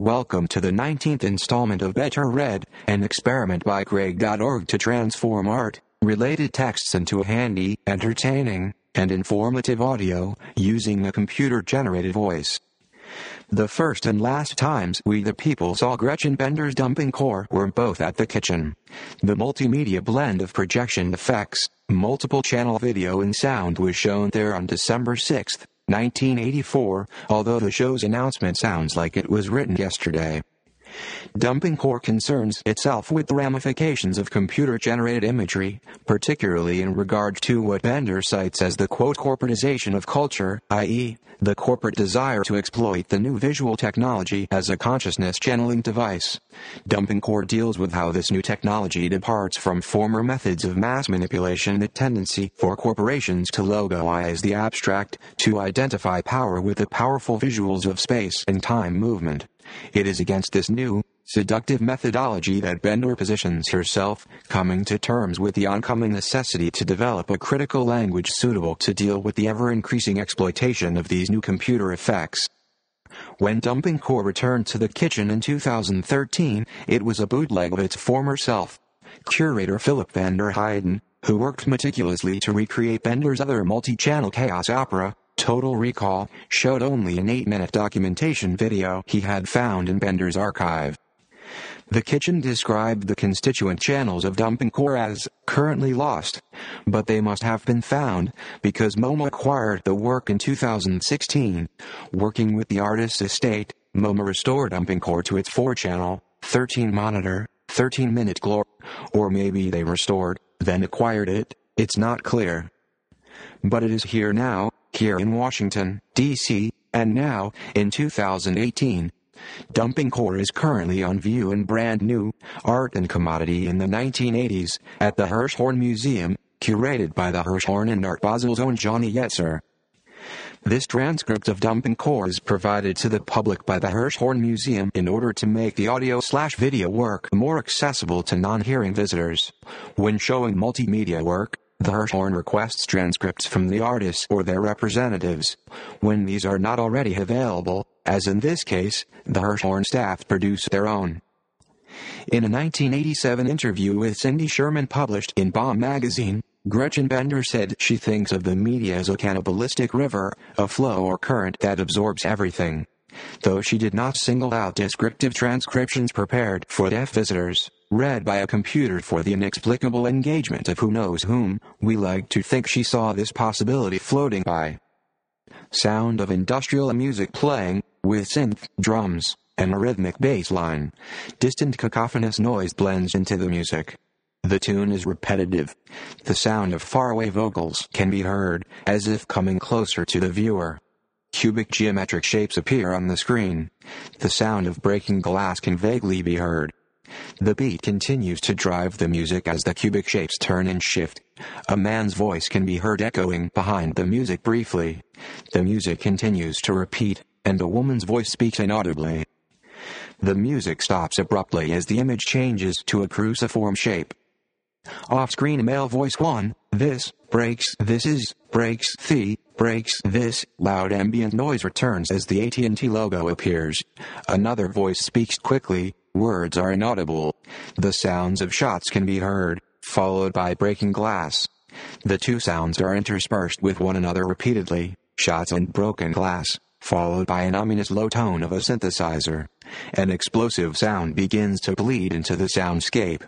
Welcome to the 19th installment of Better Read, an experiment by Greg.org to transform art related texts into a handy, entertaining, and informative audio using a computer generated voice. The first and last times we the people saw Gretchen Bender's dumping core were both at the kitchen. The multimedia blend of projection effects, multiple channel video and sound was shown there on December 6, 1984, although the show's announcement sounds like it was written yesterday. Dumping core concerns itself with the ramifications of computer generated imagery, particularly in regard to what Bender cites as the quote corporatization of culture, i.e., the corporate desire to exploit the new visual technology as a consciousness channeling device. Dumping core deals with how this new technology departs from former methods of mass manipulation the tendency for corporations to logoize the abstract, to identify power with the powerful visuals of space and time movement. It is against this new, seductive methodology that Bender positions herself, coming to terms with the oncoming necessity to develop a critical language suitable to deal with the ever increasing exploitation of these new computer effects. When Dumping Core returned to the kitchen in 2013, it was a bootleg of its former self. Curator Philip Vanderhyden, who worked meticulously to recreate Bender's other multi-channel chaos opera, Total Recall, showed only an 8-minute documentation video he had found in Bender's archive. The kitchen described the constituent channels of dumping core as currently lost, but they must have been found because MoMA acquired the work in 2016. Working with the artist's estate, MoMA restored dumping core to its 4-channel, 13 monitor, 13 minute glory, or maybe they restored, then acquired it, it's not clear. But it is here now, here in Washington, D.C., and now, in 2018. Dumping Core is currently on view in brand new art and commodity in the 1980s at the Hirshhorn Museum, curated by the Hirshhorn and Art Basel's own Gianni Jetzer. This transcript of Dumping Core is provided to the public by the Hirshhorn Museum in order to make the audio slash video work more accessible to non-hearing visitors. When showing multimedia work, the Hirshhorn requests transcripts from the artists or their representatives. When these are not already available, as in this case, the Hirshhorn staff produce their own. In a 1987 interview with Cindy Sherman published in Bomb magazine, Gretchen Bender said she thinks of the media as a cannibalistic river, a flow or current that absorbs everything. Though she did not single out descriptive transcriptions prepared for deaf visitors, read by a computer for the inexplicable engagement of who knows whom, we like to think she saw this possibility floating by. Sound of industrial music playing, with synth, drums, and a rhythmic bass line. Distant cacophonous noise blends into the music. The tune is repetitive. The sound of faraway vocals can be heard, as if coming closer to the viewer. Cubic geometric shapes appear on the screen. The sound of breaking glass can vaguely be heard. The beat continues to drive the music as the cubic shapes turn and shift. A man's voice can be heard echoing behind the music briefly. The music continues to repeat, and a woman's voice speaks inaudibly. The music stops abruptly as the image changes to a cruciform shape. Off-screen male voice 1, this, breaks, this is, breaks, the, breaks, this, loud ambient noise returns as the AT&T logo appears. Another voice speaks quickly, words are inaudible. The sounds of shots can be heard, followed by breaking glass. The two sounds are interspersed with one another repeatedly, shots and broken glass, followed by an ominous low tone of a synthesizer. An explosive sound begins to bleed into the soundscape.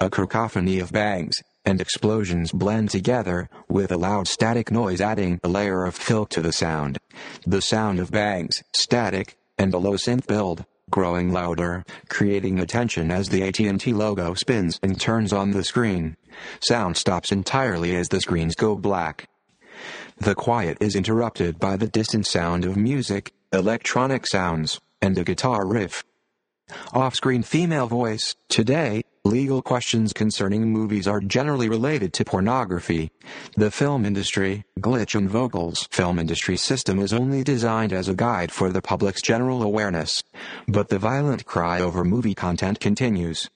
A cacophony of bangs and explosions blend together, with a loud static noise adding a layer of fill to the sound. The sound of bangs, static, and a low synth build, growing louder, creating attention as the AT&T logo spins and turns on the screen. Sound stops entirely as the screens go black. The quiet is interrupted by the distant sound of music, electronic sounds, and a guitar riff. Off-screen female voice. Today, legal questions concerning movies are generally related to pornography. The film industry, glitch and vocals film industry system is only designed as a guide for the public's general awareness. But the violent cry over movie content continues.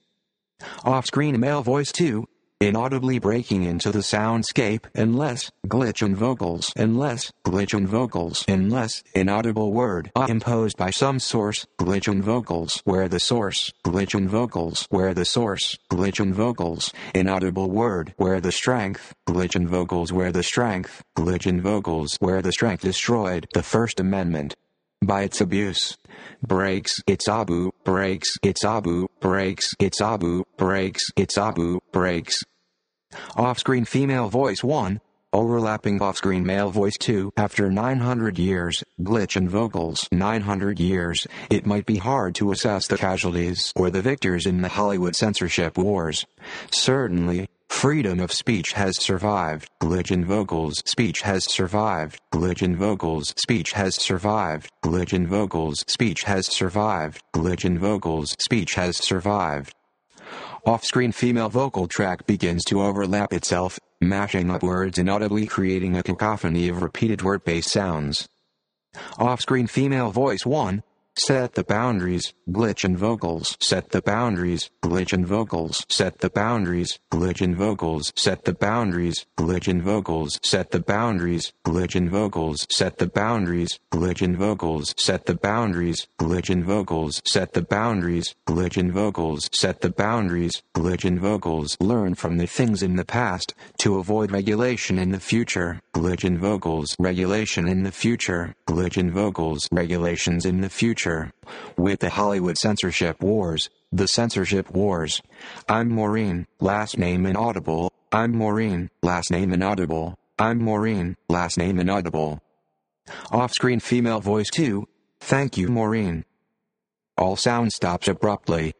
Off-screen male voice 2. Inaudibly breaking into the soundscape unless glitch in vocals unless glitch in vocals unless inaudible word uh, imposed by some source glitch in vocals where the source glitch in vocals where the source glitch in vocals inaudible word where the strength glitch in vocals where the strength glitch in vocals where the strength destroyed the first amendment by its abuse breaks its abu breaks its abu breaks its abu breaks its abu breaks. Off-screen female voice 1 overlapping off-screen male voice 2 after 900 years glitch in vocals. 900 years it might be hard to assess the casualties or the victors in the hollywood censorship wars. Certainly Freedom of speech has survived. Glitch in vocals. Speech has survived. Glitch in vocals. Speech has survived. Glitch in vocals. Speech has survived. Glitch in vocals. Speech has survived. Off-screen female vocal track begins to overlap itself, mashing up words inaudibly creating a cacophony of repeated word-based sounds. Off-screen female voice 1, Set the boundaries, glitch in vocals. Set the boundaries, glitch in vocals. Set the boundaries, glitch in vocals. Set the boundaries, glitch in vocals. Set the boundaries, glitch in vocals. Set the boundaries, glitch in vocals. Set the boundaries, glitch in vocals. Set the boundaries, glitch in vocals. Set the boundaries, glitch in vocals. Learn from the things in the past to avoid regulation in the future. Glitch in vocals. Regulation in the future. Glitch in vocals. Regulations in the future future. With the Hollywood censorship wars, the censorship wars. I'm Maureen, last name inaudible. I'm Maureen, last name inaudible. I'm Maureen, last name inaudible. Off-screen female voice 2. Thank you Maureen. All sound stops abruptly.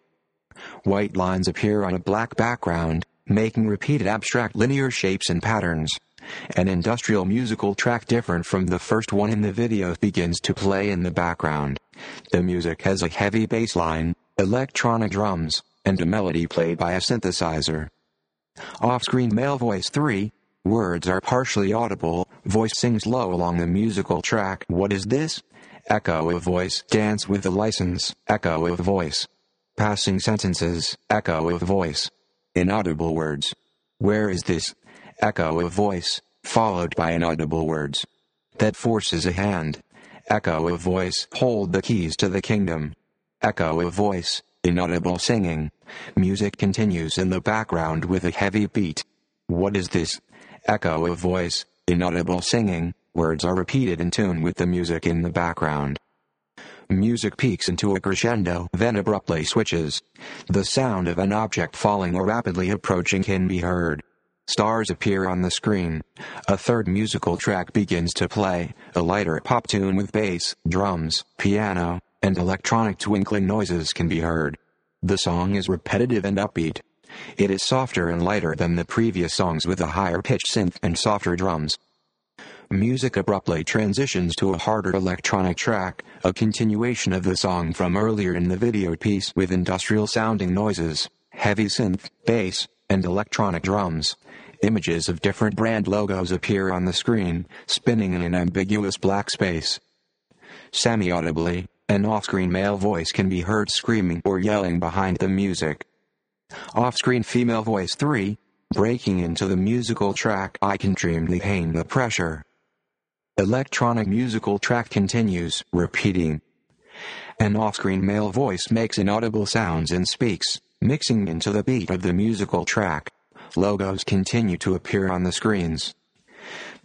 White lines appear on a black background, making repeated abstract linear shapes and patterns. An industrial musical track different from the first one in the video begins to play in the background. The music has a heavy bass line, electronic drums, and a melody played by a synthesizer. Off-screen male voice 3, words are partially audible, voice sings low along the musical track. What is this? Echo of voice, dance with the license, echo of voice. Passing sentences, echo of voice. Inaudible words. Where is this? Echo of voice, followed by inaudible words. That forces a hand, Echo of voice. Hold the keys to the kingdom. Echo of voice. Inaudible singing. Music continues in the background with a heavy beat. What is this? Echo of voice. Inaudible singing. Words are repeated in tune with the music in the background. Music peaks into a crescendo, then abruptly switches. The sound of an object falling or rapidly approaching can be heard. Stars appear on the screen. A third musical track begins to play, a lighter pop tune with bass, drums, piano, and electronic twinkling noises can be heard. The song is repetitive and upbeat. It is softer and lighter than the previous songs with a higher pitched synth and softer drums. Music abruptly transitions to a harder electronic track, a continuation of the song from earlier in the video piece with industrial sounding noises, heavy synth, bass, and electronic drums. Images of different brand logos appear on the screen, spinning in an ambiguous black space. Semi-audibly, an off-screen male voice can be heard screaming or yelling behind the music. Off-screen female voice 3, breaking into the musical track I can dream the pain the pressure. Electronic musical track continues, repeating. An off-screen male voice makes inaudible sounds and speaks, mixing into the beat of the musical track logos continue to appear on the screens.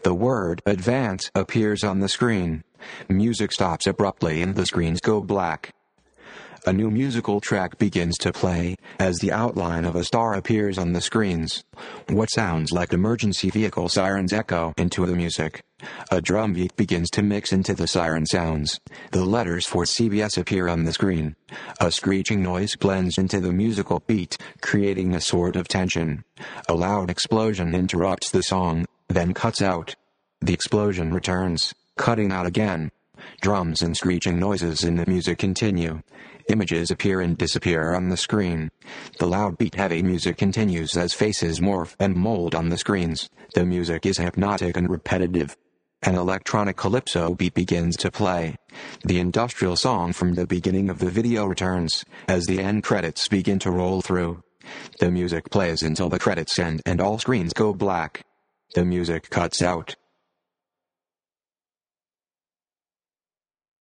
The word advance appears on the screen. Music stops abruptly and the screens go black. A new musical track begins to play as the outline of a star appears on the screens. What sounds like emergency vehicle sirens echo into the music. A drum beat begins to mix into the siren sounds. The letters for CBS appear on the screen. A screeching noise blends into the musical beat, creating a sort of tension. A loud explosion interrupts the song, then cuts out. The explosion returns, cutting out again. Drums and screeching noises in the music continue. Images appear and disappear on the screen. The loud beat heavy music continues as faces morph and mold on the screens. The music is hypnotic and repetitive. An electronic calypso beat begins to play. The industrial song from the beginning of the video returns as the end credits begin to roll through. The music plays until the credits end and all screens go black. The music cuts out.